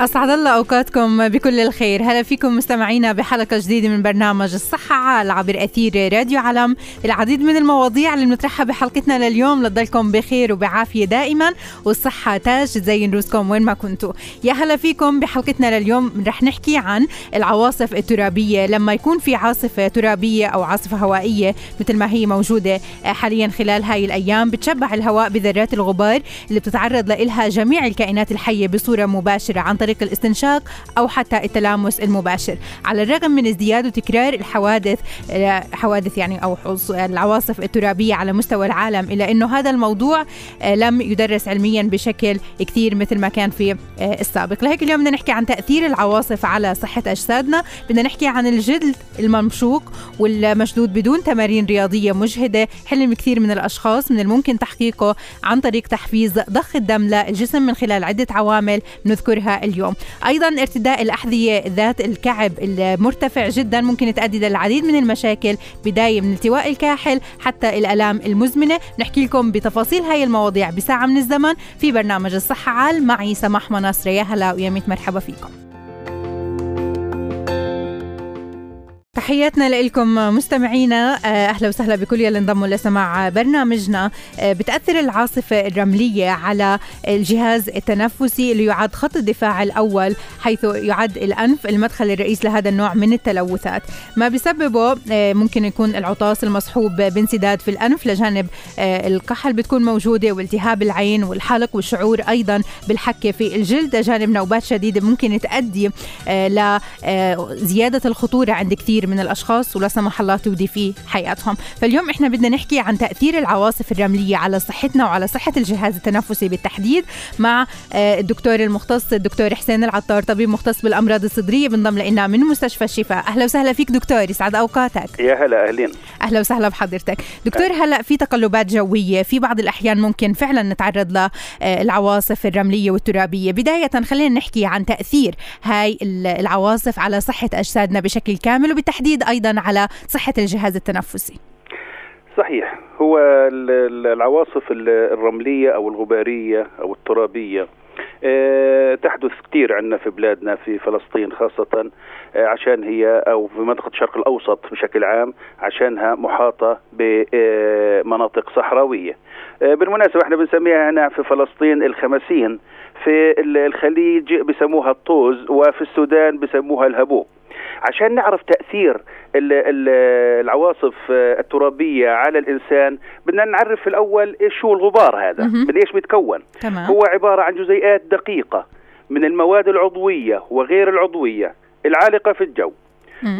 أسعد الله أوقاتكم بكل الخير. هلا فيكم مستمعينا بحلقة جديدة من برنامج الصحة عال عبر أثير راديو علم. العديد من المواضيع اللي بنطرحها بحلقتنا لليوم لتضلكم بخير وبعافية دائما والصحة تاج تزين روسكم وين ما كنتوا. يا هلا فيكم بحلقتنا لليوم. رح نحكي عن العواصف الترابية. لما يكون في عاصفة ترابية أو عاصفة هوائية مثل ما هي موجودة حاليا خلال هاي الأيام بتشبع الهواء بذرات الغبار اللي بتتعرض لها جميع الكائنات الحية بصورة مباشرة عن الاستنشاق أو حتى التلامس المباشر. على الرغم من ازدياد وتكرار الحوادث حوادث يعني أو العواصف الترابية على مستوى العالم إلا أنه هذا الموضوع لم يدرس علميا بشكل كثير مثل ما كان في السابق. لهيك اليوم بدنا نحكي عن تأثير العواصف على صحة أجسادنا. بدنا نحكي عن الجلد الممشوق والمشدود بدون تمارين رياضية مجهدة حلم كثير من الأشخاص من الممكن تحقيقه عن طريق تحفيز ضخ الدم للجسم من خلال عدة عوامل نذكرها اليوم. اليوم. أيضا ارتداء الأحذية ذات الكعب المرتفع جدا ممكن تؤدي للعديد من المشاكل بداية من التواء الكاحل حتى الألام المزمنة. نحكي لكم بتفاصيل هاي المواضيع بساعة من الزمن في برنامج الصحة عال. معي سماح مناصر يا هلا ويا ميت مرحبا فيكم. تحياتنا لكم مستمعينا. أهلا وسهلا بكل يلي انضموا لسماع برنامجنا. بتاثر العاصفة الرملية على الجهاز التنفسي اللي يعد خط الدفاع الأول حيث يعد الأنف المدخل الرئيسي لهذا النوع من التلوثات. ما بسببه ممكن يكون العطاس المصحوب بانسداد في الأنف لجانب الكحل بتكون موجودة والتهاب العين والحلق والشعور أيضا بالحكه في الجلد لجانب نوبات شديدة ممكن تؤدي لزياده الخطورة عند كثير من الأشخاص ولا سمح الله تودي في حياتهم. فاليوم إحنا بدنا نحكي عن تأثير العواصف الرملية على صحتنا وعلى صحة الجهاز التنفسي بالتحديد مع الدكتور المختص الدكتور حسين العطار طبيب مختص بالأمراض الصدرية بنضم لنا من مستشفى الشفاء. أهلا وسهلا فيك دكتور يسعد أوقاتك. يا هلا أهلين. أهلا وسهلا بحضرتك. دكتور هلا في تقلبات جوية في بعض الأحيان ممكن فعلا نتعرض للعواصف الرملية والترابية. بداية خلينا نحكي عن تأثير هاي العواصف على صحة أجسادنا بشكل كامل وبالتحديد التحديد أيضا على صحة الجهاز التنفسي. صحيح. هو العواصف الرملية أو الغبارية أو الترابية تحدث كثير عندنا في بلادنا في فلسطين خاصة عشان هي أو في منطقة الشرق الأوسط بشكل عام عشانها محاطة بمناطق صحراوية. بالمناسبة إحنا بنسميها هنا في فلسطين الخمسين في الخليج بسموها الطوز وفي السودان بسموها الهبوب عشان نعرف تأثير العواصف الترابية على الإنسان بدنا نعرف في الأول إيش هو الغبار هذا من إيش بيتكون تمام. هو عبارة عن جزيئات دقيقة من المواد العضوية وغير العضوية العالقة في الجو.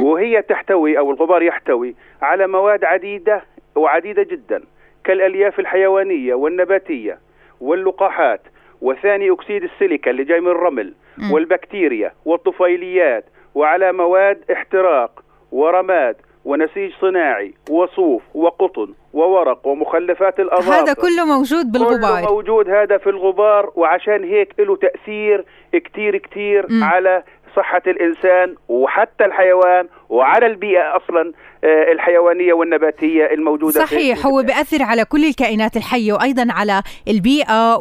وهي تحتوي أو الغبار يحتوي على مواد عديدة وعديدة جدا كالألياف الحيوانية والنباتية واللقاحات وثاني أكسيد السيليكا اللي جاي من الرمل. والبكتيريا والطفيليات وعلى مواد احتراق ورماد ونسيج صناعي وصوف وقطن وورق ومخلفات الأظافر هذا كله موجود بالغبار كله موجود هذا في الغبار وعشان هيك له تأثير كتير كتير م. على صحة الإنسان وحتى الحيوان وعلى البيئة أصلا الحيوانية والنباتية الموجودة صحيح في هو بأثر على كل الكائنات الحية وأيضا على البيئة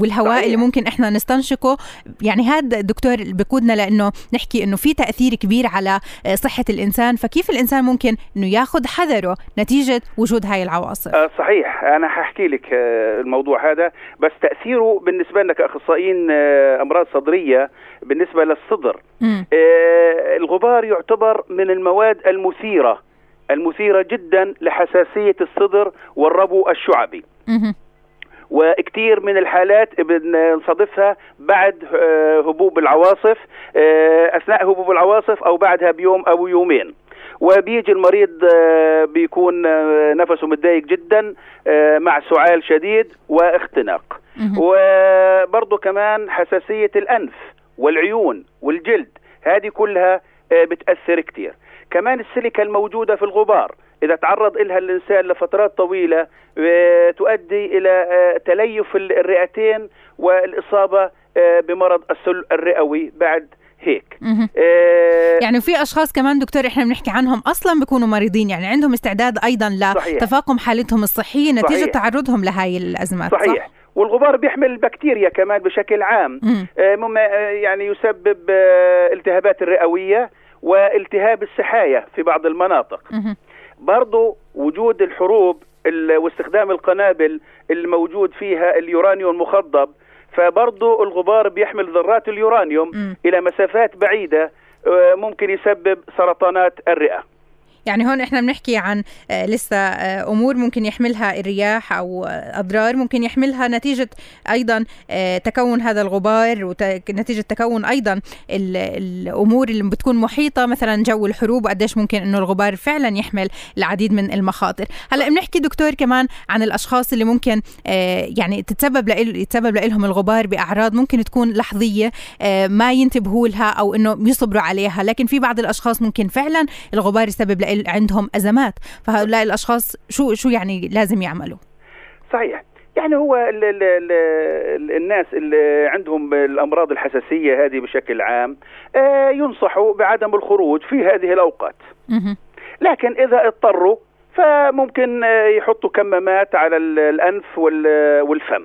والهواء صحيح. اللي ممكن إحنا نستنشقه. يعني هذا دكتور بقودنا لأنه نحكي أنه في تأثير كبير على صحة الإنسان فكيف الإنسان ممكن أنه ياخذ حذره نتيجة وجود هاي العواصف؟ آه صحيح أنا هحكي لك آه الموضوع هذا. بس تأثيره بالنسبة لنا كأخصائيين آه أمراض صدرية بالنسبة للصدر. مم. الغبار يعتبر من المواد المثيرة المثيرة جدا لحساسية الصدر والربو الشعبي. وكثير من الحالات بنصادفها بعد هبوب العواصف أثناء هبوب العواصف أو بعدها بيوم أو يومين. وبيجي المريض آه، بيكون آه، نفسه متضايق جدا آه، مع سعال شديد واختناق. وبرضه كمان حساسية الأنف والعيون والجلد هذه كلها بتأثر كتير. كمان السيليكا الموجودة في الغبار إذا تعرض لها الإنسان لفترات طويلة تؤدي إلى تليف الرئتين والإصابة بمرض السل الرئوي بعد هيك. آه يعني في أشخاص كمان دكتور إحنا بنحكي عنهم أصلا بيكونوا مريضين يعني عندهم استعداد أيضا لتفاقم حالتهم الصحية نتيجة صحيح. تعرضهم لهاي الأزمات صحيح. صح؟ والغبار بيحمل البكتيريا كمان بشكل عام. آه يعني يسبب آه التهابات الرئوية. والتهاب السحايا في بعض المناطق. برضو وجود الحروب واستخدام القنابل الموجود فيها اليورانيوم المخضب فبرضه الغبار بيحمل ذرات اليورانيوم م. إلى مسافات بعيدة آه، ممكن يسبب سرطانات الرئة. يعني هون إحنا بنحكي عن آه، لسه آه، أمور ممكن يحملها الرياح أو آه، أضرار ممكن يحملها نتيجة أيضا تكون هذا الغبار ونتيجه تكون أيضا الأمور اللي بتكون محيطة مثلا جو الحروب وقديش ممكن إنه الغبار فعلا يحمل العديد من المخاطر. هلأ بنحكي دكتور كمان عن الأشخاص اللي ممكن يعني تتسبب يتسبب لهم الغبار بأعراض ممكن تكون لحظية ما ينتبهوا لها أو إنه يصبروا عليها. لكن في بعض الأشخاص ممكن فعلا الغبار يسبب عندهم أزمات. فهؤلاء الأشخاص شو شو يعني لازم يعملوا؟ صحيح. يعني هو ال ال ال الناس اللي عندهم الأمراض الحساسية هذه بشكل عام آه، ينصحوا بعدم الخروج في هذه الأوقات. لكن إذا اضطروا فممكن آه، يحطوا كمامات على الأنف والفم.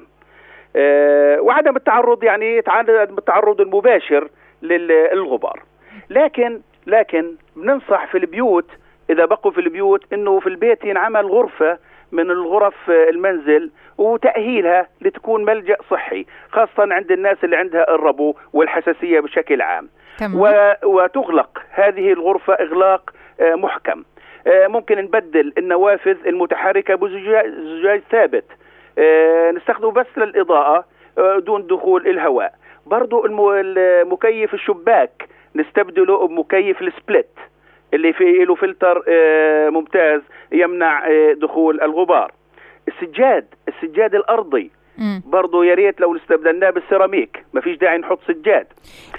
آه، وعدم التعرض يعني عدم التعرض المباشر للغبار. لكن لكن بننصح في البيوت إذا بقوا في البيوت إنه في البيت ينعمل غرفة من الغرف المنزل وتأهيلها لتكون ملجأ صحي خاصة عند الناس اللي عندها الربو والحساسية بشكل عام. تمام. وتغلق هذه الغرفة إغلاق آه، محكم. آه، ممكن نبدل النوافذ المتحركة بزجاج ثابت. آه، نستخدمه بس للإضاءة دون دخول الهواء. برضو المكيف الشباك نستبدله بمكيف ال split اللي فيه له فلتر آه، ممتاز يمنع آه، دخول الغبار. السجاد السجاد الأرضي برضه يا ريت لو استبدلناه بالسيراميك. ما فيش داعي نحط سجاد.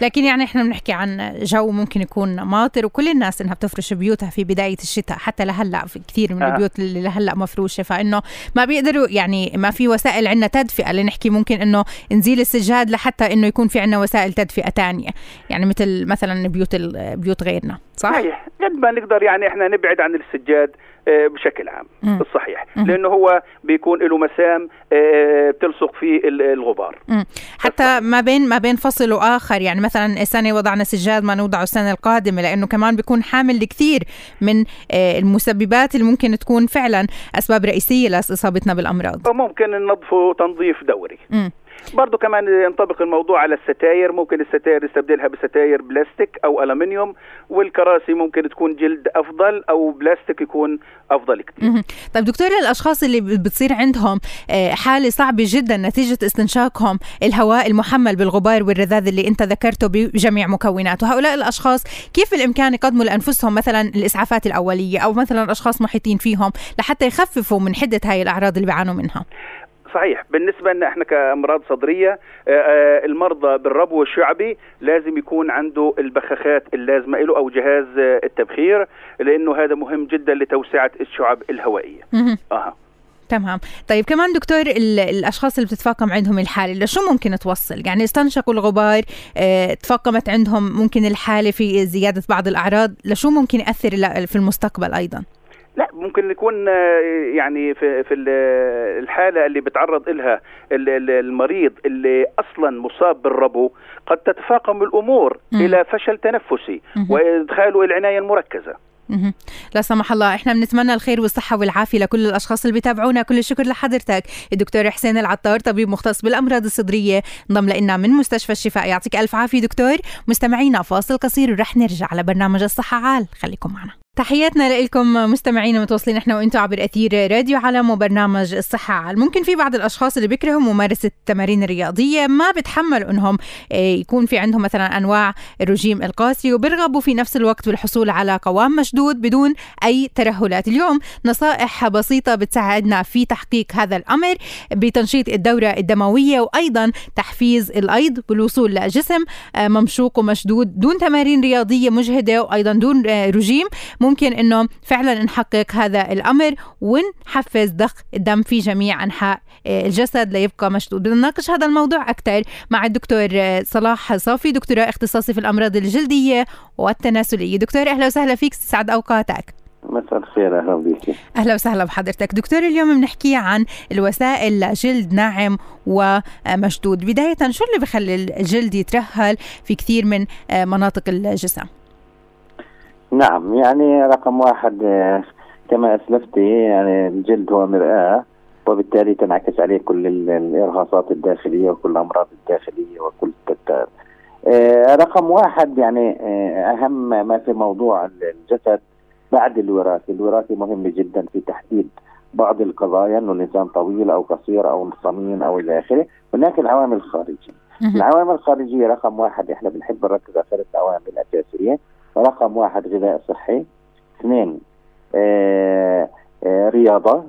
لكن يعني إحنا بنحكي عن جو ممكن يكون ماطر وكل الناس إنها بتفرش بيوتها في بداية الشتاء حتى لهلأ في كثير من آه. البيوت اللي لهلأ مفروشة. فإنه ما بيقدروا يعني ما في وسائل عندنا تدفئة. اللي نحكي ممكن إنه نزيل السجاد لحتى إنه يكون في عندنا وسائل تدفئة ثانية يعني مثل مثلا بيوت بيوت غيرنا صح؟ صحيح. قد ما نقدر يعني إحنا نبعد عن السجاد. بشكل عام. الصحيح. لأنه هو بيكون له مسام آه، بتلصق فيه الغبار. حتى ما بين ما بين فصل وآخر يعني مثلا السنة وضعنا سجاد ما نوضعه السنة القادمة لأنه كمان بيكون حامل لكثير من آه، المسببات اللي ممكن تكون فعلا أسباب رئيسية لإصابتنا بالأمراض ممكن ننظفه تنظيف دوري. برضه كمان ينطبق الموضوع على الستاير. ممكن الستاير نستبدلها بستاير بلاستيك أو ألومنيوم والكراسي ممكن تكون جلد أفضل أو بلاستيك يكون أفضل. كثير طيب دكتور الأشخاص اللي بتصير عندهم آه، حالة صعبة جدا نتيجة استنشاقهم الهواء المحمل بالغبار والرذاذ اللي أنت ذكرته بجميع مكوناته. هؤلاء الأشخاص كيف الامكان يقدموا لأنفسهم مثلا الإسعافات الأولية أو مثلا أشخاص محيطين فيهم لحتى يخففوا من حدة هاي الأعراض اللي بيعانوا منها؟ صحيح. بالنسبة لنا إحنا كأمراض صدرية آه، آه، المرضى بالربو الشعبي لازم يكون عنده البخاخات اللازمة له أو جهاز آه، التبخير لأنه هذا مهم جدا لتوسعة الشعب الهوائية. أها. تمام. طيب كمان دكتور الأشخاص اللي بتتفاقم عندهم الحالة لشو ممكن توصل؟ يعني استنشقوا الغبار آه تفاقمت عندهم ممكن الحالة في زيادة بعض الأعراض لشو ممكن يأثر في المستقبل أيضا؟ لا ممكن يكون آه، يعني في في الحالة اللي بتعرض لها المريض اللي أصلا مصاب بالربو قد تتفاقم الأمور م. إلى فشل تنفسي وإدخاله العناية المركزة. لا سمح الله إحنا بنتمنى الخير والصحة والعافية لكل الأشخاص اللي بيتابعونا. كل الشكر لحضرتك. الدكتور حسين العطار طبيب مختص بالأمراض الصدرية. انضم لنا من مستشفى الشفاء. يعطيك ألف عافية دكتور. مستمعينا فاصل قصير ورح نرجع لبرنامج الصحة عال. خليكم معنا. تحياتنا لكم مستمعينا متواصلين إحنا وأنتم عبر أثير راديو علم وبرنامج الصحة. عال ممكن في بعض الأشخاص اللي بيكرهوا ممارسة التمارين الرياضيه ما بتحملوا إنهم آه، يكون في عندهم مثلا أنواع الرجيم القاسي وبيرغبوا في نفس الوقت بالحصول على قوام مشدود بدون أي ترهلات. اليوم نصائح بسيطة بتساعدنا في تحقيق هذا الأمر بتنشيط الدورة الدموية وأيضا تحفيز الأيض بالوصول لجسم آه، ممشوق ومشدود دون تمارين رياضية مجهدة وأيضا دون آه، رجيم. ممكن إنه فعلا نحقق هذا الأمر ونحفز ضخ الدم في جميع أنحاء آه، الجسد ليبقى مشدود. بدنا نناقش هذا الموضوع أكثر مع الدكتور آه، صلاح صافي دكتوراه اختصاصي في الأمراض الجلدية والتناسلية. دكتور أهلا وسهلا فيك سعد أوقاتك. مساء الخير أهلا بك أهلا وسهلا بحضرتك. دكتور اليوم بنحكي عن الوسائل لجلد ناعم ومشدود. بداية شو اللي بخلي الجلد يترهل في كثير من آه، مناطق الجسم؟ نعم يعني رقم واحد آه، كما أسلفت يعني الجلد هو مرآة وبالتالي تنعكس عليه كل الإرهاصات الداخلية وكل الأمراض الداخلية وكل التتار. آه رقم واحد يعني آه أهم ما في موضوع الجسد بعد الوراثة، الوراثة مهم جدا في تحديد بعض القضايا إنه الإنسان طويل أو قصير أو صميم أو إلى آخره، هناك العوامل الخارجية. العوامل الخارجية رقم واحد إحنا بنحب نركز على ثلاث عوامل أساسية رقم واحد غذاء صحي اثنين آه آه رياضة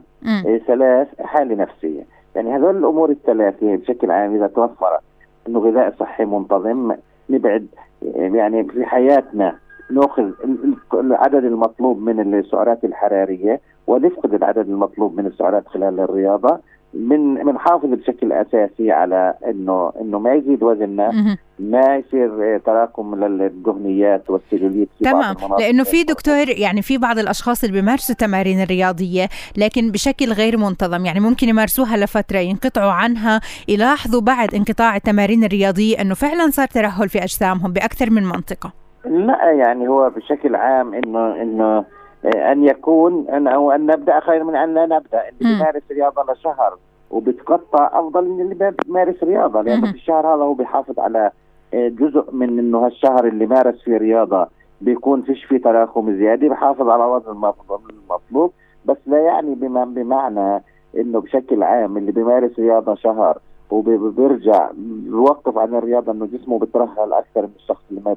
آه ثلاث حالة نفسية. يعني هذول الأمور الثلاثة بشكل عام إذا توفرت أنه غذاء صحي منتظم نبعد يعني في حياتنا نأخذ العدد المطلوب من السعرات الحرارية ونفقد العدد المطلوب من السعرات خلال الرياضة. من بنحافظ بشكل أساسي على إنه إنه ما يزيد وزننا ما يصير تراكم للدهنيات والسلوليت في تمام. لأنه في دكتور يعني في بعض الأشخاص اللي بيمارسوا التمارين الرياضية لكن بشكل غير منتظم يعني ممكن يمارسوها لفترة ينقطعوا عنها يلاحظوا بعد انقطاع التمارين الرياضية إنه فعلا صار ترهل في أجسامهم بأكثر من منطقة. لا يعني هو بشكل عام إنه إنه أن يكون أن أو أن نبدأ خير من أن لا نبدأ اللي بيمارس رياضة لشهر وبتقطع أفضل من اللي بيمارس رياضة لأنه في الشهر هذا هو بيحافظ على آه، جزء من إنه هالشهر اللي مارس فيه رياضة بيكون فيش فيه تراكم زيادة بحافظ على وزن المطلوب بس لا يعني بمعنى إنه بشكل عام اللي بيمارس رياضة شهر وبيرجع بيوقف عن الرياضة إنه جسمه بترهل أكثر من الشخص اللي ما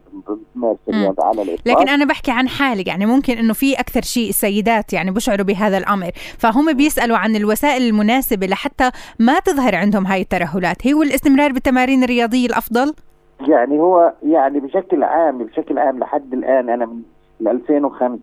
بيمارس الرياضة على الإطلاق. لكن أنا بحكي عن حالي يعني ممكن إنه في أكثر شيء السيدات يعني بيشعروا بهذا الأمر فهم بيسألوا عن الوسائل المناسبة لحتى ما تظهر عندهم هاي الترهلات. هي والاستمرار بالتمارين الرياضية الأفضل؟ يعني هو يعني بشكل عام بشكل عام لحد الآن أنا من 2005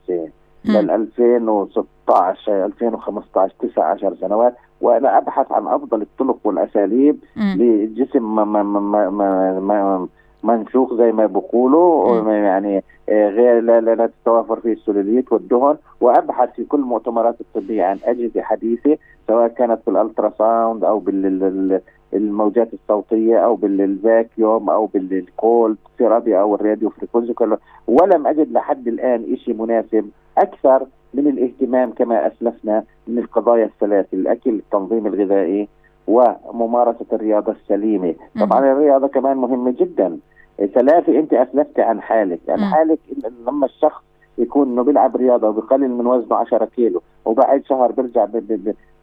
لل 2016 2015 19 سنوات وأنا أبحث عن أفضل الطرق والأساليب لجسم ما ما ما ما ما منسوخ زي ما بيقولوا يعني آه، غير لا, لا, لا تتوافر فيه السلوليت والدهن وأبحث في كل المؤتمرات الطبية عن أجهزة حديثة سواء كانت بال ultrasound أو بالموجات الصوتية أو بال vacuum أو بال cold therapy أو ال radio frequency ولم أجد لحد الآن شيء مناسب أكثر من الاهتمام كما أسلفنا من القضايا الثلاث الأكل التنظيم الغذائي وممارسة الرياضة السليمة. طبعا الرياضة كمان مهمة جدا. ثلاثة أنت أسلفت عن حالك. عن حالك لما الشخص يكون إنه بيلعب رياضة وبيقلل من وزنه 10 كيلو وبعد شهر بيرجع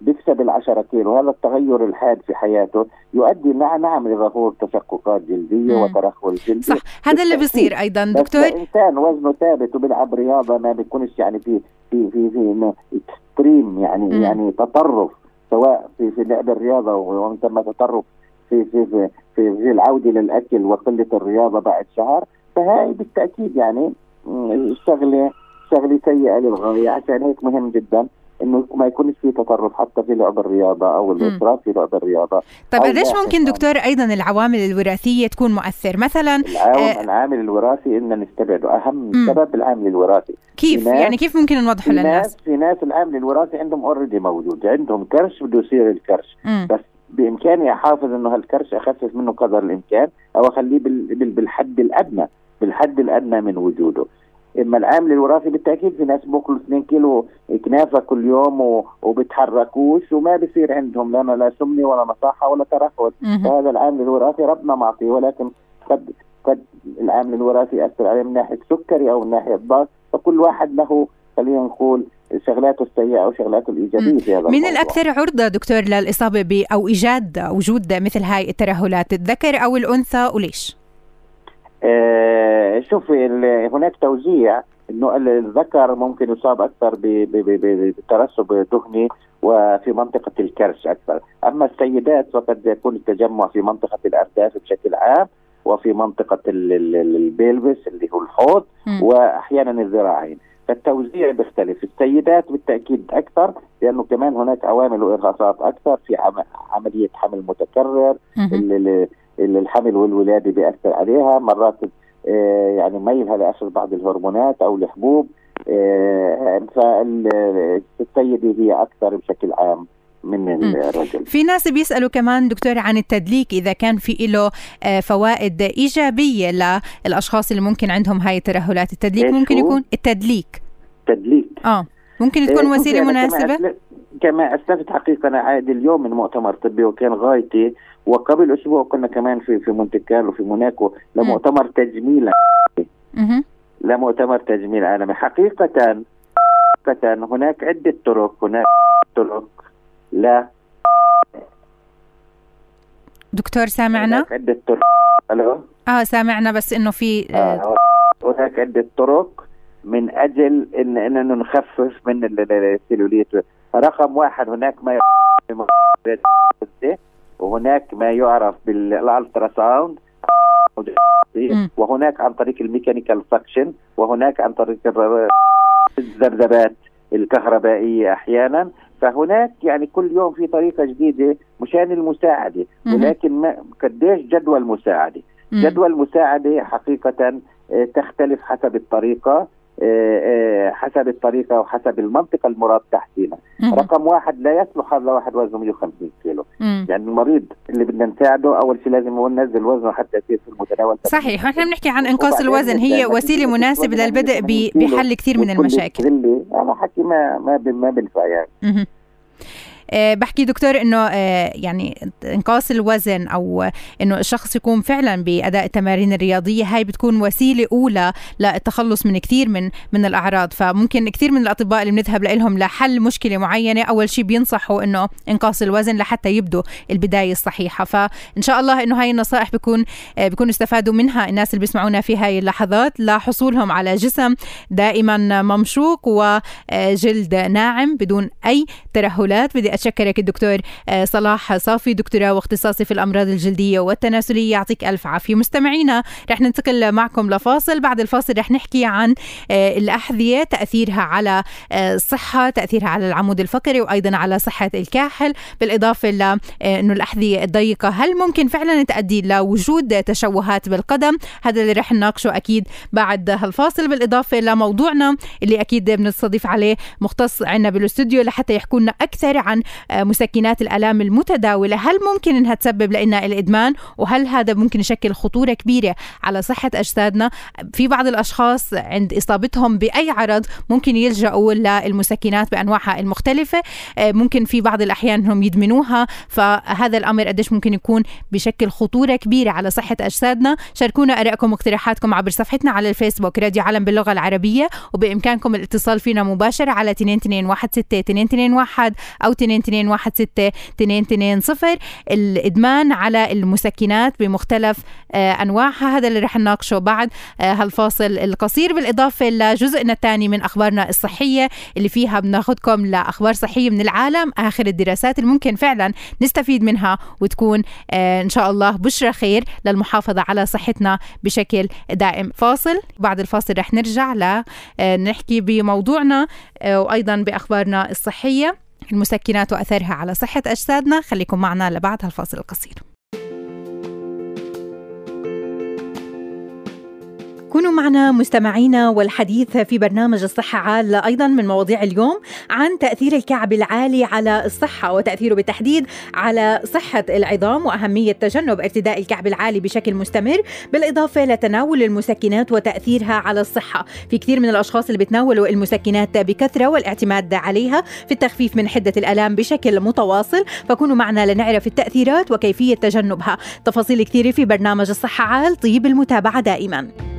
بيكسب ال 10 كيلو. هذا التغير الحاد في حياته يؤدي مع نعم لظهور تشققات جلدية وترهل جلدي صح. هذا اللي بيصير أيضا. دكتور؟ انسان وزنه ثابت وبيلعب رياضة ما بيكونش يعني في في في في إنه اكستريم يعني مم. يعني تطرف. سواء في في لعب الرياضة وانت ما تطرف في في في في, في العوده للأكل وقلة الرياضة بعد شهر فهي بالتأكيد يعني الشغله شغلة سيئة للغاية عشان هيك مهم جدا. إنه ما يكونش في تطرف حتى في لعب الرياضة أو الاسراف في لعب الرياضة. طيب قديش ممكن دكتور أيضا العوامل الوراثية تكون مؤثر؟ مثلا آه العامل الوراثي إن نستبعده. أهم مم. سبب العامل الوراثي. كيف؟ يعني كيف ممكن نوضحه للناس؟ في ناس العامل الوراثي عندهم اوريدي موجود. عندهم كرش بده يصير الكرش. مم. بس بإمكاني أحافظ إنه هالكرش أخفف منه قدر الإمكان أو أخليه بالحد الأدنى. بالحد الأدنى من وجوده. إما العامل الوراثي بالتأكيد في ناس بيأكلوا 2 كيلو كنافه كل يوم وبتحركوش وما بصير عندهم لا لا سمنة ولا نصاحه ولا ترهل فهذا العامل الوراثي ربنا معطيه ولكن قد قد العامل الوراثي يأثر عليه من ناحية سكري أو من ناحية ضغط فكل واحد له خلينا نقول شغلاته السيئة أو شغلاته الإيجابية في هذا من الأكثر عرضة دكتور للإصابة ب أو ايجاد وجود مثل هاي الترهلات الذكر أو الأنثى وليش؟ آه شوفي هناك توزيع إنه الذكر ممكن يصاب أكثر بترسب دهني وفي منطقة الكرش أكثر، أما السيدات فقد يكون التجمع في منطقة الأرداف بشكل عام وفي منطقة البيلبس اللي هو الحوض وأحيانا الذراعين. فالتوزيع بيختلف. السيدات بالتأكيد أكثر لأنه كمان هناك عوامل وإرهاصات أكثر في عملية حمل متكرر الحمل والولادة بيأثر عليها. مرات آه، يعني ميلها لاخذ بعض الهرمونات أو الحبوب آه، فالسيده هي أكثر بشكل عام من الرجل. في ناس بيسألوا كمان دكتور عن التدليك إذا كان في له آه، فوائد إيجابية للأشخاص اللي ممكن عندهم هاي الترهلات. التدليك ممكن يكون التدليك. تدليك. آه. ممكن تكون إيه وسيلة مناسبة؟ كما أسلفت حقيقة أنا عائد اليوم من مؤتمر طبي وكان غايتي وقبل أسبوع كنا كمان في في مونتي كارلو في موناكو لمؤتمر تجميل. لمؤتمر تجميل عالمي. حقيقة حقيقة هناك عدة طرق هناك طرق لا. دكتور سامعنا؟ عدة طرق. ألو؟ آه سامعنا بس إنه في آه, آه، هناك عدة طرق من أجل ان انه نخفف من السيلوليت. رقم واحد هناك ما وهناك ما يعرف بال ultrasound وهناك عن طريق ال mechanical suction وهناك عن طريق الذبذبات الكهربائية أحيانا. فهناك يعني كل يوم في طريقة جديدة مشان المساعدة. ولكن ما قديش جدوى المساعدة؟ جدوى المساعدة حقيقة آه، تختلف حسب الطريقة. حسب الطريقة وحسب المنطقة المراد تحسينها رقم واحد لا يصلح هذا واحد وزنه 150 كيلو. مم. يعني المريض اللي بدنا نساعده أول شيء لازم هو ننزل وزنه حتى يصير في المتناول. صحيح. إحنا بنحكي عن إنقاص الوزن. هي وسيلة مناسبة للبدء بحل كثير من المشاكل. أنا حكي ما ما ما بنفع يعني. آه، بحكي دكتور إنه آه، يعني إنقاص الوزن أو إنه الشخص يكون فعلا بأداء التمارين الرياضية هاي بتكون وسيلة أولى للتخلص من كثير من من الأعراض. فممكن كثير من الأطباء اللي بنذهب لهم لحل مشكلة معينة أول شيء بينصحوا إنه إنقاص الوزن لحتى يبدوا البداية الصحيحة. فإن شاء الله إنه هاي النصائح بيكون آه، بيكونوا استفادوا منها الناس اللي بيسمعونا في هاي اللحظات لحصولهم على جسم دائما ممشوق وجلد ناعم بدون أي ترهلات. بدي اتشكرك الدكتور آه، صلاح صافي دكتوراه واختصاصي في الأمراض الجلدية والتناسلية. يعطيك ألف عافية. مستمعينا رح ننتقل معكم لفاصل. بعد الفاصل رح نحكي عن آه، الأحذية تأثيرها على آه، الصحه تأثيرها على العمود الفقري وأيضا على صحة الكاحل. بالإضافة لأنه الأحذية الضيقة هل ممكن فعلا تؤدي لوجود تشوهات بالقدم؟ هذا اللي رح نناقشه أكيد بعد هالفاصل. بالإضافة لموضوعنا اللي أكيد بنستضيف عليه مختص عنا بالأستوديو لحتى يحكوا لنا أكثر عن آه، مسكنات الألام المتداولة. هل ممكن إنها تسبب لنا الإدمان؟ وهل هذا ممكن يشكل خطورة كبيرة على صحة أجسادنا؟ في بعض الأشخاص عند إصابتهم بأي عرض ممكن يلجأوا للمسكنات بأنواعها المختلفة. آه، ممكن في بعض الأحيان انهم يدمنوها. فهذا الأمر قديش ممكن يكون بشكل خطورة كبيرة على صحة أجسادنا. شاركونا آرائكم واقتراحاتكم عبر صفحتنا على الفيسبوك راديو علم باللغة العربية. وبإمكانكم الاتصال فينا مباشرة على 2216 221 أو 2216 220 الإدمان على المسكنات بمختلف آه، أنواعها. هذا اللي رح نناقشه بعد آه، هالفاصل القصير. بالإضافة لجزءنا الثاني من أخبارنا الصحية اللي فيها بناخذكم لأخبار صحية من العالم آخر الدراسات اللي ممكن فعلا نستفيد منها وتكون آه، إن شاء الله بشرى خير للمحافظة على صحتنا بشكل دائم. فاصل. بعد الفاصل رح نرجع لنحكي بموضوعنا وأيضا بأخبارنا الصحية. المسكنات وأثرها على صحة أجسادنا. خليكم معنا لبعد هالفاصل القصير. كونوا معنا مستمعينا والحديث في برنامج الصحة عال أيضا من مواضيع اليوم عن تأثير الكعب العالي على الصحة وتأثيره بالتحديد على صحة العظام وأهمية تجنب ارتداء الكعب العالي بشكل مستمر بالإضافة لتناول المسكنات وتأثيرها على الصحة. في كثير من الأشخاص اللي بتناولوا المسكنات بكثرة والاعتماد عليها في التخفيف من حدة الآلام بشكل متواصل فكونوا معنا لنعرف التأثيرات وكيفية تجنبها. تفاصيل كثيرة في برنامج الصحة عال طيب المتابعة دائما.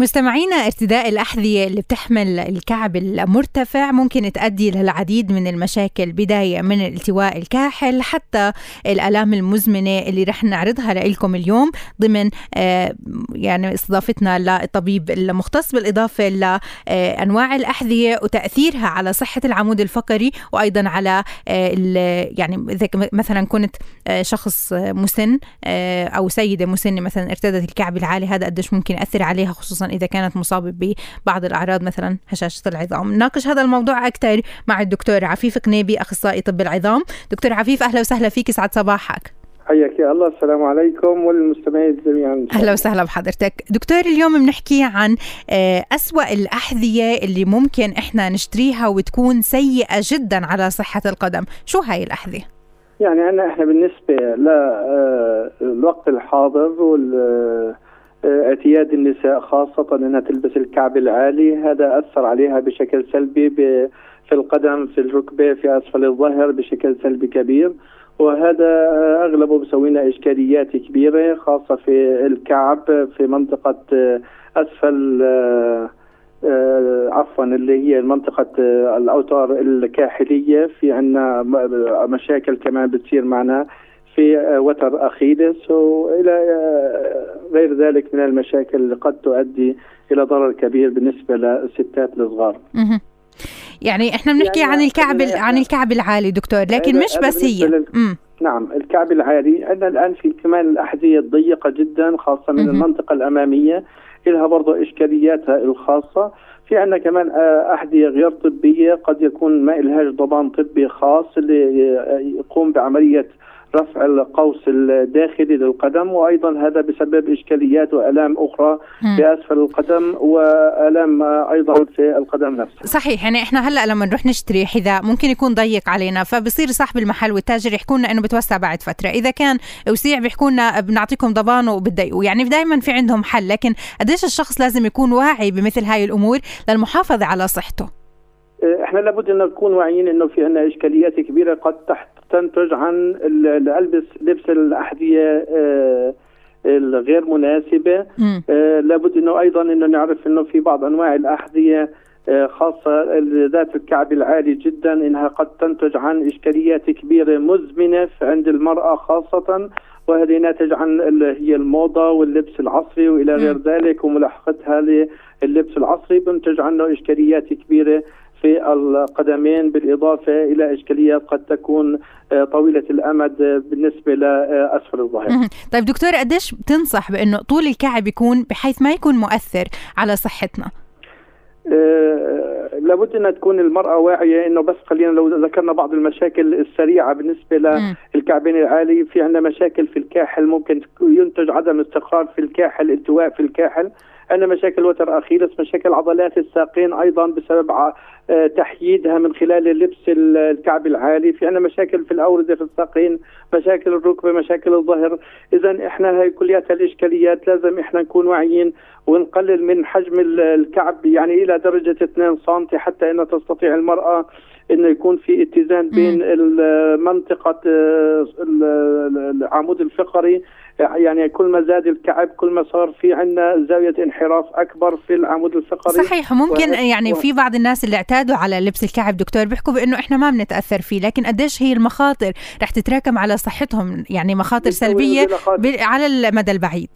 مستمعينا ارتداء الأحذية اللي بتحمل الكعب المرتفع ممكن تؤدي للعديد من المشاكل بداية من الالتواء الكاحل حتى الآلام المزمنة اللي رح نعرضها لكم اليوم ضمن آه، يعني استضافتنا للطبيب المختص بالإضافة لأنواع الأحذية وتأثيرها على صحة العمود الفقري وأيضا على آه، يعني إذا مثلا كنت آه، شخص مسن أو سيدة مسنة مثلا ارتدت الكعب العالي هذا قديش ممكن يأثر عليها خصوصا إذا كانت مصابة ببعض الأعراض مثلا هشاشة العظام. ناقش هذا الموضوع أكثر مع الدكتور عفيف قنيبي أخصائي طب العظام. دكتور عفيف أهلا وسهلا فيك سعد صباحك. حياك يا الله السلام عليكم والمستمعين جميعا. أهلا وسهلا بحضرتك. دكتور اليوم بنحكي عن آه، أسوأ الأحذية اللي ممكن إحنا نشتريها وتكون سيئة جدا على صحة القدم. شو هاي الأحذية؟ يعني أنا إحنا بالنسبة للوقت آه، الحاضر وال اعتياد النساء خاصة أنها تلبس الكعب العالي هذا أثر عليها بشكل سلبي في القدم في الركبة في أسفل الظهر بشكل سلبي كبير. وهذا أغلبه بسوي لنا إشكاليات كبيرة خاصة في الكعب في منطقة أسفل عفوا اللي هي منطقة الأوتار الكاحلية. في عندنا مشاكل كمان بتصير معنا. في وتر أخيلس وإلى غير ذلك من المشاكل اللي قد تؤدي إلى ضرر كبير بالنسبة للستات الصغار. يعني إحنا بنحكي يعني عن الكعب عن الكعب العالي دكتور لكن مش بس هي. لل... نعم الكعب العالي عندنا الآن في كمان الأحذية الضيقة جدا خاصة من المنطقة الأمامية لها برضه إشكالياتها الخاصة. في عندنا كمان آه، أحذية غير طبية قد يكون ما لهاش ضمان طبي خاص اللي يقوم بعملية رفع القوس الداخلي للقدم وأيضا هذا بسبب إشكاليات وألام أخرى في أسفل القدم وألام أيضا في القدم نفسها. صحيح يعني إحنا هلأ لما نروح نشتري حذاء ممكن يكون ضيق علينا فبصير صاحب المحل والتاجر يحكوا لنا إنه بتوسع بعد فترة، إذا كان وسيع بيحكوا لنا بنعطيكم ضمان وبتضيقوا، يعني دائما في عندهم حل لكن قديش الشخص لازم يكون واعي بمثل هاي الأمور للمحافظة على صحته. إحنا لابد أن نكون واعيين إنه في عندنا إشكاليات كبيرة قد تحت تنتج عن البس لبس الأحذية آه، الغير مناسبة. آه، لابد إنه أيضا إنه نعرف إنه في بعض أنواع الأحذية آه، خاصة ذات الكعب العالي جدا إنها قد تنتج عن إشكاليات كبيرة مزمنة عند المرأة خاصة وهذه ناتج عن هي الموضة واللبس العصري وإلى غير ذلك وملاحقتها لللبس العصري بنتج عنه إشكاليات كبيرة. في القدمين بالإضافة إلى إشكاليات قد تكون آه، طويلة الأمد بالنسبة لأسفل الظهر طيب دكتور قديش بتنصح بأنه طول الكعب يكون بحيث ما يكون مؤثر على صحتنا؟ أه لابد أن تكون المرأة واعية إنه بس خلينا لو ذكرنا بعض المشاكل السريعة بالنسبة للكعبين العالي. في عندنا مشاكل في الكاحل ممكن ينتج عدم استقرار في الكاحل التواء في الكاحل. عندنا مشاكل وتر اخيلس مشاكل عضلات الساقين أيضا بسبب آه، تحييدها من خلال اللبس الكعب العالي. في عندنا مشاكل في الاورده في الساقين مشاكل الركبه مشاكل الظهر. اذا إحنا هاي كلياتها الإشكاليات لازم إحنا نكون واعيين ونقلل من حجم الكعب يعني إلى درجة 2 سم حتى إنها تستطيع المرأة إنه يكون في اتزان بين منطقه آه، العمود الفقري. يعني كل ما زاد الكعب كل ما صار في عندنا زاوية انحراف أكبر في العمود الفقري. صحيح ممكن يعني في بعض الناس اللي اعتادوا على لبس الكعب دكتور بيحكوا بأنه إحنا ما بنتأثر فيه لكن قديش هي المخاطر رح تتراكم على صحتهم يعني مخاطر سلبية على المدى البعيد.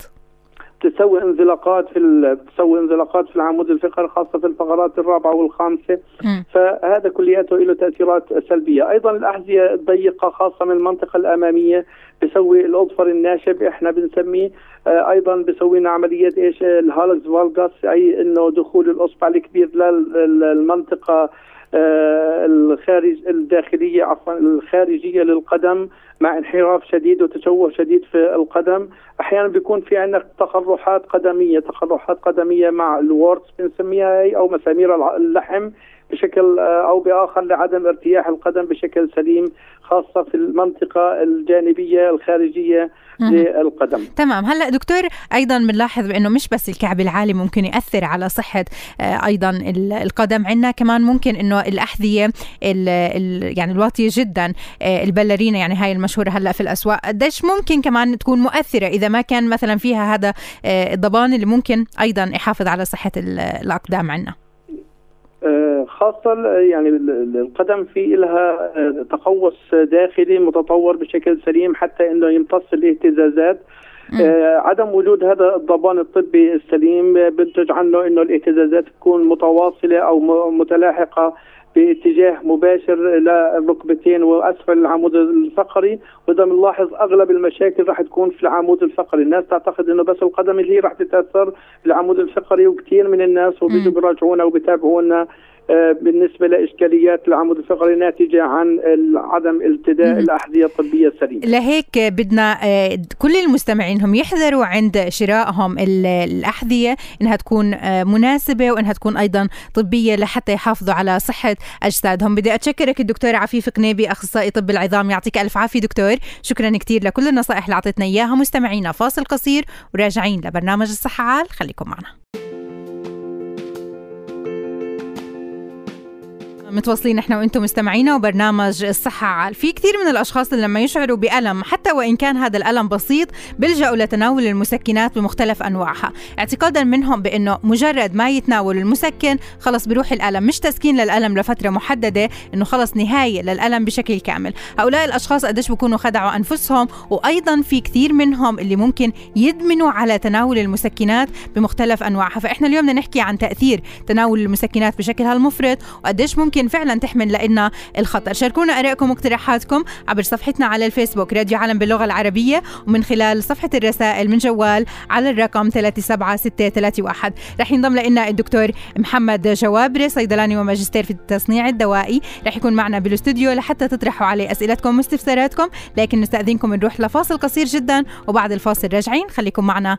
تسوي انزلاقات في تسوي انزلاقات في العمود الفقري خاصة في الفقرات الرابعة والخامسة. م. فهذا كلياته له تأثيرات سلبية. أيضا الأحذية الضيقة خاصة من المنطقة الأمامية بسوي الاظفر الناشب إحنا بنسميه آه أيضا بسوي لنا عمليه إيش؟ ال hallux valgus أي إنه دخول الأصبع الكبير للمنطقة آه الخارج الداخلية عفوا الخارجية للقدم مع انحراف شديد وتشوه شديد في القدم. أحيانا بيكون في عندنا تقرحات قدمية تقرحات قدمية مع ال warts بنسميها هي أو مسامير اللحم. بشكل أو بآخر لعدم ارتياح القدم بشكل سليم خاصة في المنطقة الجانبية الخارجية للقدم. تمام. هلا دكتور أيضا بنلاحظ بأنه مش بس الكعب العالي ممكن يأثر على صحة آه، أيضا القدم عندنا كمان ممكن إنه الأحذية ال ال يعني الواطية جدا آه، البلرينا يعني هاي المشهورة هلا في الأسواق. قديش ممكن كمان تكون مؤثرة إذا ما كان مثلا فيها هذا آه، الضبان اللي ممكن أيضا يحافظ على صحة الأقدام عندنا؟ خاصة يعني القدم في لها تقوس داخلي متطور بشكل سليم حتى إنه يمتص الاهتزازات. آه عدم وجود هذا الضبان الطبي السليم بنتج عنه إنه الاهتزازات تكون متواصلة أو متلاحقة. باتجاه مباشر للركبتين وأسفل العمود الفقري. وإذا بنلاحظ أغلب المشاكل راح تكون في العمود الفقري، الناس تعتقد إنه بس القدم اللي هي راح تتأثر بالعمود الفقري وكثير من الناس وبيجوا بيراجعونا وبيتابعونا. آه، بالنسبة لإشكاليات العمود الفقري ناتجة عن عدم التداء الأحذية الطبية السليمة. لهيك بدنا آه، كل المستمعين هم يحذروا عند شرائهم الأحذية إنها تكون آه، مناسبة وإنها تكون أيضا طبية لحتى يحافظوا على صحة أجسادهم. بدي أتشكرك الدكتور عفيف قنيبي أخصائي طب العظام يعطيك ألف عافية دكتور. شكرا كثير لكل النصائح اللي أعطيتنا إياها. مستمعينا فاصل قصير وراجعين لبرنامج الصحة عال. خليكم معنا. متواصلين إحنا وأنتم مستمعينا وبرنامج الصحة في كثير من الأشخاص اللي لما يشعروا بألم حتى وإن كان هذا الألم بسيط بيلجأوا لتناول المسكنات بمختلف أنواعها. اعتقادا منهم بأنه مجرد ما يتناولوا المسكن خلص بيروح الألم. مش تسكين للألم لفترة محددة إنه خلص نهاية للألم بشكل كامل. هؤلاء الأشخاص قديش بيكونوا خدعوا أنفسهم وأيضا في كثير منهم اللي ممكن يدمنوا على تناول المسكنات بمختلف أنواعها. فإحنا اليوم بدنا نحكي عن تأثير تناول المسكنات بشكلها المفرط وقديش ممكن ممكن فعلا تحمل لنا الخطر. شاركونا آرائكم واقتراحاتكم عبر صفحتنا على الفيسبوك راديو عالم باللغة العربية ومن خلال صفحة الرسائل من جوال على الرقم 37631 رح ينضم لنا الدكتور محمد جوابري صيدلاني وماجستير في التصنيع الدوائي. رح يكون معنا بالاستوديو لحتى تطرحوا عليه أسئلتكم واستفساراتكم لكن نستأذنكم نروح لفاصل قصير جدا وبعد الفاصل راجعين خليكم معنا.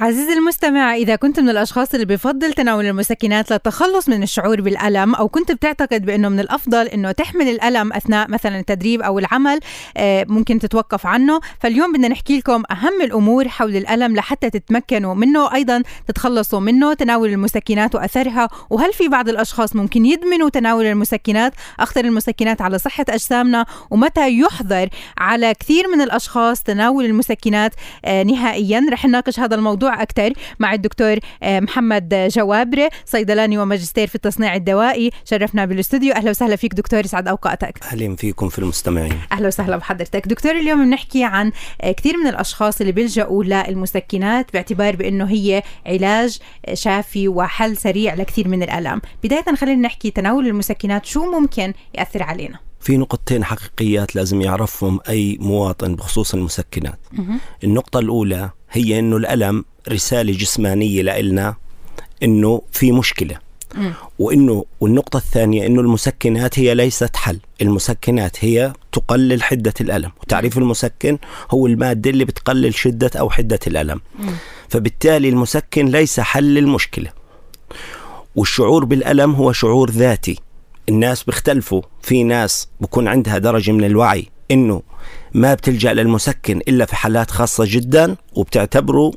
عزيزي المستمع إذا كنت من الأشخاص اللي بفضل تناول المسكنات للتخلص من الشعور بالألم أو كنت بتعتقد بأنه من الأفضل أنه تحمل الألم أثناء مثلا التدريب أو العمل آه، ممكن تتوقف عنه. فاليوم بدنا نحكي لكم أهم الأمور حول الألم لحتى تتمكنوا منه أيضا تتخلصوا منه تناول المسكنات وأثرها. وهل في بعض الأشخاص ممكن يدمنوا تناول المسكنات؟ أخطر المسكنات على صحة أجسامنا. ومتى يحظر على كثير من الأشخاص تناول المسكنات؟ آه، نهائيا رح نناقش هذا الموضوع الموضوع أكثر مع الدكتور آه، محمد جوابرة صيدلاني وماجستير في التصنيع الدوائي. شرفنا بالاستوديو. أهلا وسهلا فيك دكتور يسعد أوقاتك. أهلا فيكم في المستمعين. أهلا وسهلا بحضرتك. دكتور اليوم بنحكي عن آه، كثير من الأشخاص اللي بيلجأوا للمسكنات باعتبار بأنه هي علاج شافي وحل سريع لكثير من الألم. بداية خلينا نحكي تناول المسكنات شو ممكن يأثر علينا؟ في نقطتين حقيقيات لازم يعرفهم أي مواطن بخصوص المسكنات. النقطة الأولى هي أنه الألم رسالة جسمانية لإلنا أنه في مشكلة. وإنه والنقطة الثانية إنه المسكنات هي ليست حل، المسكنات هي تقلل حدة الألم، وتعريف المسكن هو المادة اللي بتقلل شدة أو حدة الألم. فبالتالي المسكن ليس حل للمشكلة. والشعور بالألم هو شعور ذاتي، الناس بيختلفوا. في ناس بكون عندها درجة من الوعي إنه ما بتلجأ للمسكن إلا في حالات خاصة جدا وبتعتبره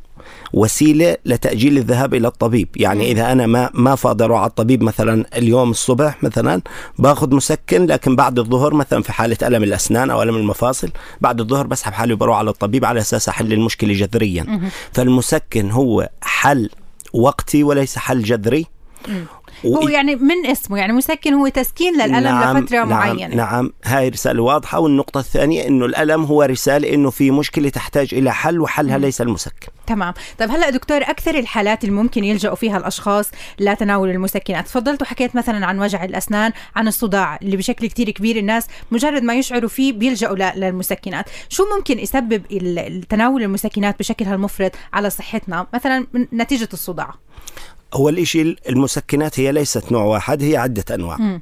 وسيلة لتأجيل الذهاب إلى الطبيب. يعني إذا أنا ما ما فاضي أروح على الطبيب مثلا اليوم الصبح مثلا باخذ مسكن لكن بعد الظهر مثلا في حالة ألم الأسنان أو ألم المفاصل بعد الظهر بسحب حالي وبروح على الطبيب على أساس أحل المشكلة جذريا. فالمسكن هو حل وقتي وليس حل جذري. هو يعني من اسمه؟ يعني مسكن هو تسكين للألم نعم لفترة نعم معينة. نعم. هاي رسالة واضحة والنقطة الثانية إنه الألم هو رسالة إنه في مشكلة تحتاج إلى حل وحلها م. ليس المسكن. تمام. طيب هلا دكتور أكثر الحالات اللي ممكن يلجأوا فيها الأشخاص لتناول المسكنات؟ تفضلت وحكيت مثلا عن وجع الأسنان عن الصداع اللي بشكل كتير كبير الناس مجرد ما يشعروا فيه بيلجأوا للمسكنات. شو ممكن يسبب تناول المسكنات بشكلها المفرط على صحتنا؟ مثلا نتيجة الصداع. أول شيء المسكنات هي ليست نوع واحد هي عدة أنواع. م.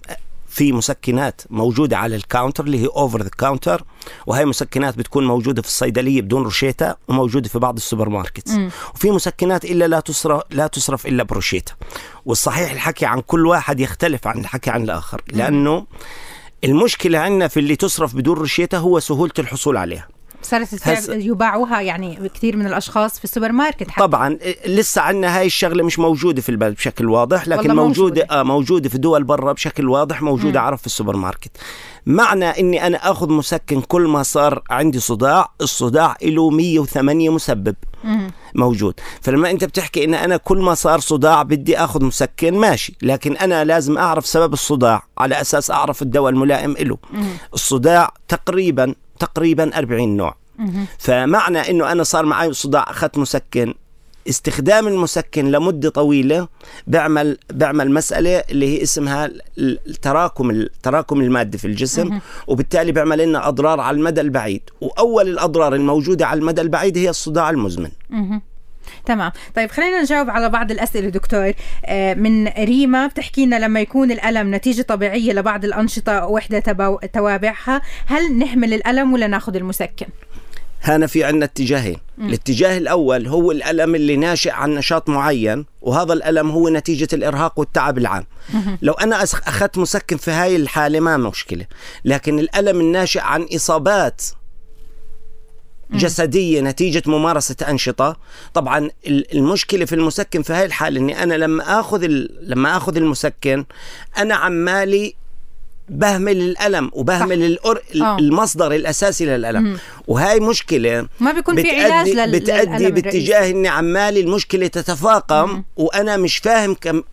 في مسكنات موجودة على ال counter اللي هي over the counter وهي مسكنات بتكون موجودة في الصيدلية بدون روشيتا وموجودة في بعض السوبر ماركت وفي مسكنات إلا لا تصرف لا تصرف إلا بروشيتا. والصحيح الحكي عن كل واحد يختلف عن الحكي عن الآخر لأنه المشكلة عندنا في اللي تصرف بدون روشيتا هو سهولة الحصول عليها. صارت هس... يباعوها يعني كثير من الأشخاص في السوبر ماركت حتى. طبعا لسه عندنا هاي الشغلة مش موجودة في البلد بشكل واضح لكن موجودة موجودة. آه موجودة في دول برا بشكل واضح موجودة عرف في السوبر ماركت معنى إني أنا آخذ مسكن كل ما صار عندي صداع الصداع له 108 مسبب مم. موجود فلما أنت بتحكي إن أنا كل ما صار صداع بدي آخذ مسكن ماشي لكن أنا لازم أعرف سبب الصداع على أساس أعرف الدواء الملائم له الصداع تقريبا تقريبا 40 نوع. فمعنى إنه أنا صار معي صداع اخذت مسكن. استخدام المسكن لمدة طويلة بيعمل بيعمل مسألة اللي هي اسمها التراكم التراكم المادي في الجسم. وبالتالي بيعمل لنا أضرار على المدى البعيد. وأول الأضرار الموجودة على المدى البعيد هي الصداع المزمن. تمام. طيب خلينا نجاوب على بعض الأسئلة دكتور. آه، من ريما بتحكي لنا لما يكون الألم نتيجة طبيعية لبعض الأنشطة وإحدى توابعها هل نحمل الألم ولا ناخذ المسكن؟ هنا في عندنا اتجاهين. الاتجاه الأول هو الألم اللي ناشئ عن نشاط معين وهذا الألم هو نتيجة الإرهاق والتعب العام. لو أنا أخذت مسكن في هاي الحالة ما مشكلة. لكن الألم الناشئ عن إصابات جسدية نتيجة ممارسة أنشطة. طبعا المشكلة في المسكن في هاي الحالة إني أنا لما آخذ لما آخذ المسكن أنا عمالي بهمل الالم وبهمل الأر... آه. المصدر الأساسي للألم مم. وهي مشكلة ما بيكون في علاج لل... بتأدي باتجاه اني عمالي المشكلة تتفاقم مم. وأنا مش فاهم كم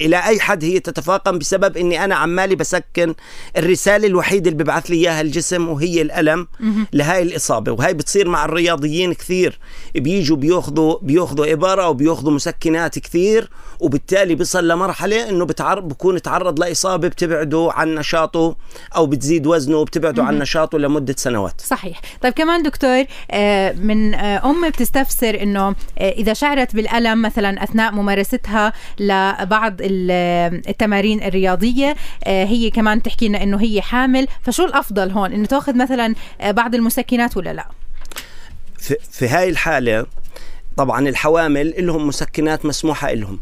إلى أي حد هي تتفاقم بسبب إني أنا عمالي بسكن الرسالة الوحيدة اللي ببعث لي إياها الجسم وهي الألم مم. لهاي الإصابة وهي بتصير مع الرياضيين كثير بيجوا بياخذوا بياخذوا ابره وبياخذوا مسكنات كثير وبالتالي بيصل لمرحلة إنه بتعرض بكون تعرض لإصابة بتبعده عن نشاطه أو بتزيد وزنه وبتبعده عن نشاطه لمدة سنوات. صحيح. طيب كمان دكتور آه، من آه، أم بتستفسر إنه آه، إذا شعرت بالألم مثلا أثناء ممارستها لبعض التمارين الرياضية هي كمان تحكي لنا إنه هي حامل فشو الأفضل هون؟ إنه تأخذ مثلا بعض المسكنات ولا لا؟ في, في هاي الحالة طبعا الحوامل لهم مسكنات مسموحة لهم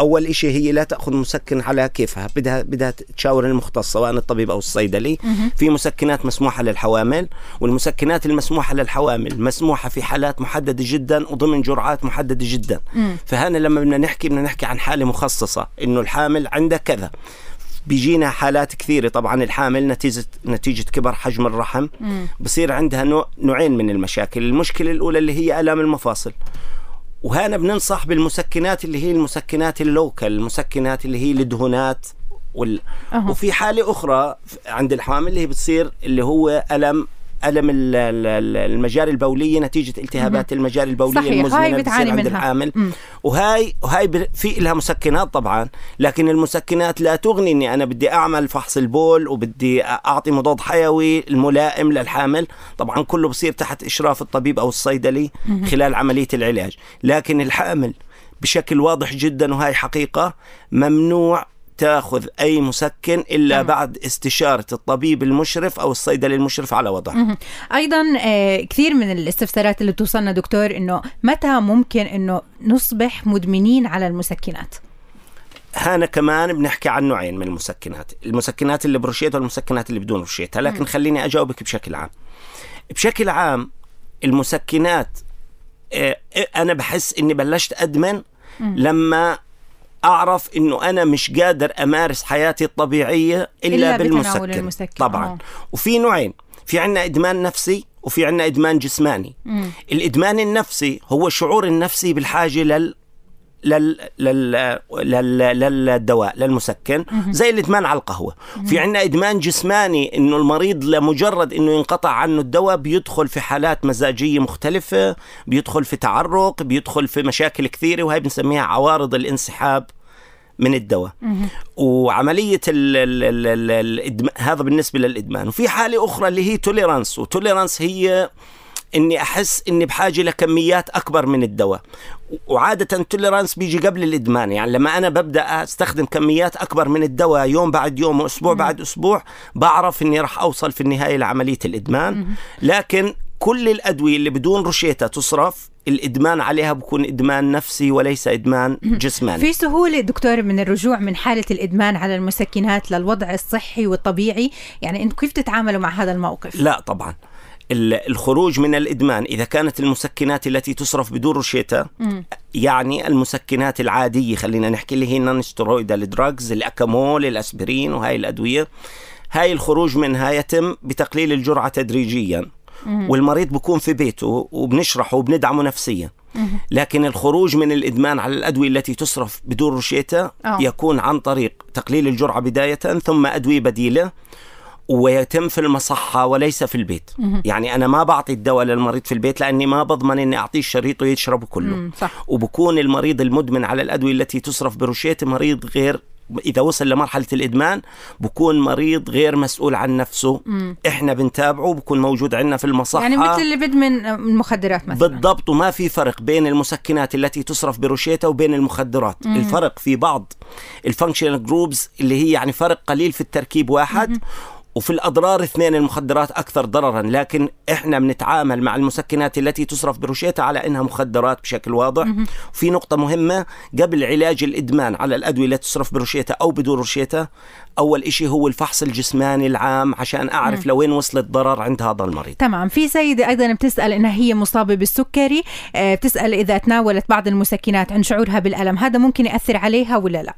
أول إشي هي لا تأخذ مسكن على كيفها. بدها بدها تشاور المختص سواء الطبيب أو الصيدلي. في مسكنات مسموحة للحوامل والمسكنات المسموحة للحوامل مسموحة في حالات محددة جدا وضمن جرعات محددة جدا. فهنا لما بدنا نحكي بدنا نحكي عن حالة مخصصة إنه الحامل عندها كذا. بيجينا حالات كثيرة. طبعا الحامل نتيجه نتيجة كبر حجم الرحم. بصير عندها نوع نوعين من المشاكل. المشكلة الأولى اللي هي آلام المفاصل. وهنا بننصح بالمسكنات اللي هي المسكنات اللوكال المسكنات اللي هي الدهونات وال... أه. وفي حالة أخرى عند الحامل اللي هي بتصير اللي هو ألم ألم المجاري البولية نتيجة التهابات المجاري البولية صحيح. المزمنة هاي بتعاني عند منها. الحامل مم. وهاي وهاي في لها مسكنات طبعا لكن المسكنات لا تغني إني أنا بدي أعمل فحص البول وبدي أعطي مضاد حيوي الملائم للحامل طبعا كله بصير تحت إشراف الطبيب أو الصيدلي مم. خلال عملية العلاج لكن الحامل بشكل واضح جدا وهي حقيقة ممنوع تاخذ أي مسكن إلا مم. بعد استشارة الطبيب المشرف أو الصيدلي المشرف على وضعه. أيضا آه، كثير من الاستفسارات اللي توصلنا دكتور إنه متى ممكن إنه نصبح مدمنين على المسكنات؟ هنا كمان بنحكي عن نوعين من المسكنات، المسكنات اللي بروشيتها والمسكنات اللي بدون روشيتها، لكن. خليني أجاوبك بشكل عام. بشكل عام المسكنات آه، أنا بحس إني بلشت أدمن. لما أعرف إنه أنا مش قادر أمارس حياتي الطبيعية إلا, إلا بالمسكن المسكن. طبعا أوه. وفي نوعين في عنا إدمان نفسي وفي عنا إدمان جسماني مم. الإدمان النفسي هو الشعور النفسي بالحاجة لل لل... لل... لل... للدواء للمسكن زي الادمان على القهوة. في عندنا إدمان جسماني إنه المريض لمجرد إنه ينقطع عنه الدواء بيدخل في حالات مزاجية مختلفة بيدخل في تعرق بيدخل في مشاكل كثيرة وهي بنسميها عوارض الانسحاب من الدواء. وعملية ال ال ال ال هذا بالنسبة للإدمان. وفي حالة أخرى اللي هي tolerance و tolerance هي إني أحس إني بحاجة لكميات أكبر من الدواء. وعادة التوليرانس بيجي قبل الإدمان يعني لما أنا ببدأ أستخدم كميات أكبر من الدواء يوم بعد يوم وأسبوع بعد أسبوع بعرف أني راح أوصل في النهاية لعملية الإدمان. لكن كل الأدوية اللي بدون روشيتا تصرف الإدمان عليها بكون إدمان نفسي وليس إدمان جسماني. في سهولة دكتور من الرجوع من حالة الإدمان على المسكنات للوضع الصحي والطبيعي؟ يعني أنتم كيف تتعاملوا مع هذا الموقف؟ لا طبعا. الخروج من الإدمان إذا كانت المسكنات التي تصرف بدون روشيتا يعني المسكنات العادية خلينا نحكي اللي هي ال non-steroidal drugs الأكامول الأسبرين وهاي الأدوية هاي الخروج منها يتم بتقليل الجرعة تدريجيا. والمريض بكون في بيته وبنشرحه وبندعمه نفسيا. لكن الخروج من الإدمان على الأدوية التي تصرف بدون روشيتا أوه. يكون عن طريق تقليل الجرعة بداية ثم أدوية بديلة ويتم في المصحة وليس في البيت. يعني أنا ما بعطي الدواء للمريض في البيت لأني ما بضمن أني أعطيه الشريط ويشربه كله. صح. وبكون المريض المدمن على الأدوية التي تصرف بروشيتا مريض غير إذا وصل لمرحلة الإدمان بكون مريض غير مسؤول عن نفسه. مم. إحنا بنتابعه بكون موجود عندنا في المصحة. يعني مثل اللي بدمن المخدرات مثلا. بالضبط. وما في فرق بين المسكنات التي تصرف بروشيتا وبين المخدرات. مم. الفرق في بعض ال functional groups اللي هي يعني فرق قليل في التركيب واحد. مم. وفي الأضرار اثنين المخدرات أكثر ضررا لكن إحنا بنتعامل مع المسكنات التي تصرف بروشيتا على إنها مخدرات بشكل واضح. وفي نقطة مهمة قبل علاج الإدمان على الأدوية التي تصرف بروشيتا أو بدون روشيتا أول إشي هو الفحص الجسماني العام عشان أعرف لوين وصل الضرر عند هذا المريض. تمام. في سيدة أيضا بتسأل إنها هي مصابة بالسكري آه، بتسأل إذا تناولت بعض المسكنات عن شعورها بالألم هذا ممكن يأثر عليها ولا لا؟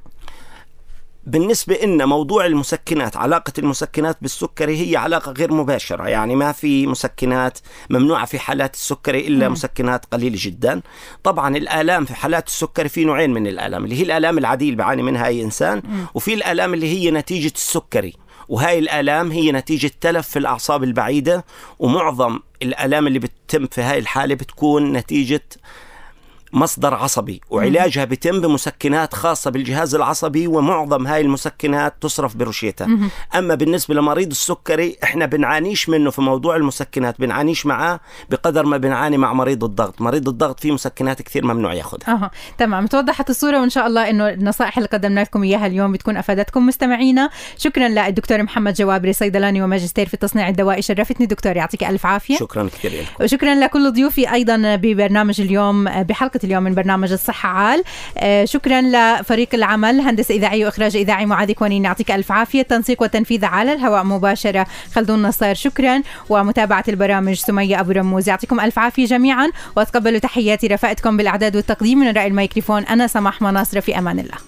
بالنسبة إن موضوع المسكنات علاقة المسكنات بالسكري هي علاقة غير مباشرة يعني ما في مسكنات ممنوعة في حالات السكري إلا م. مسكنات قليلة جدا طبعا الآلام في حالات السكري في نوعين من الآلام اللي هي الآلام العادية اللي بيعاني منها أي إنسان م. وفي الآلام اللي هي نتيجة السكري وهاي الآلام هي نتيجة تلف في الأعصاب البعيدة ومعظم الآلام اللي بتتم في هاي الحالة بتكون نتيجة مصدر عصبي وعلاجها بيتم بمسكنات خاصة بالجهاز العصبي ومعظم هاي المسكنات تصرف بروشيتا أما بالنسبة لمريض السكري إحنا بنعانيش منه في موضوع المسكنات بنعانيش معاه بقدر ما بنعاني مع مريض الضغط. مريض الضغط فيه مسكنات كثير ممنوع ياخذها أه. تمام. توضحت الصورة وإن شاء الله إنه النصائح اللي قدمنا لكم إياها اليوم بتكون أفادتكم. مستمعينا شكرا للدكتور محمد جوابري صيدلاني وماجستير في تصنيع الدواء. شرفتني دكتور يعطيك ألف عافية. شكرا كثير لكم. وشكرا لكل ضيوفي أيضا ببرنامج اليوم بحلقة اليوم من برنامج الصحة عال. آه، شكرا لفريق العمل هندسة إذاعية وإخراج إذاعي معاذ كونين يعطيك ألف عافية. تنسيق وتنفيذ على الهواء مباشرة خلدون نصير شكرا. ومتابعة البرامج سمية أبو رموز يعطيكم ألف عافية جميعا. وتقبلوا تحياتي رفقتكم بالإعداد والتقديم من رأي الميكروفون. أنا سماح مناصر في أمان الله.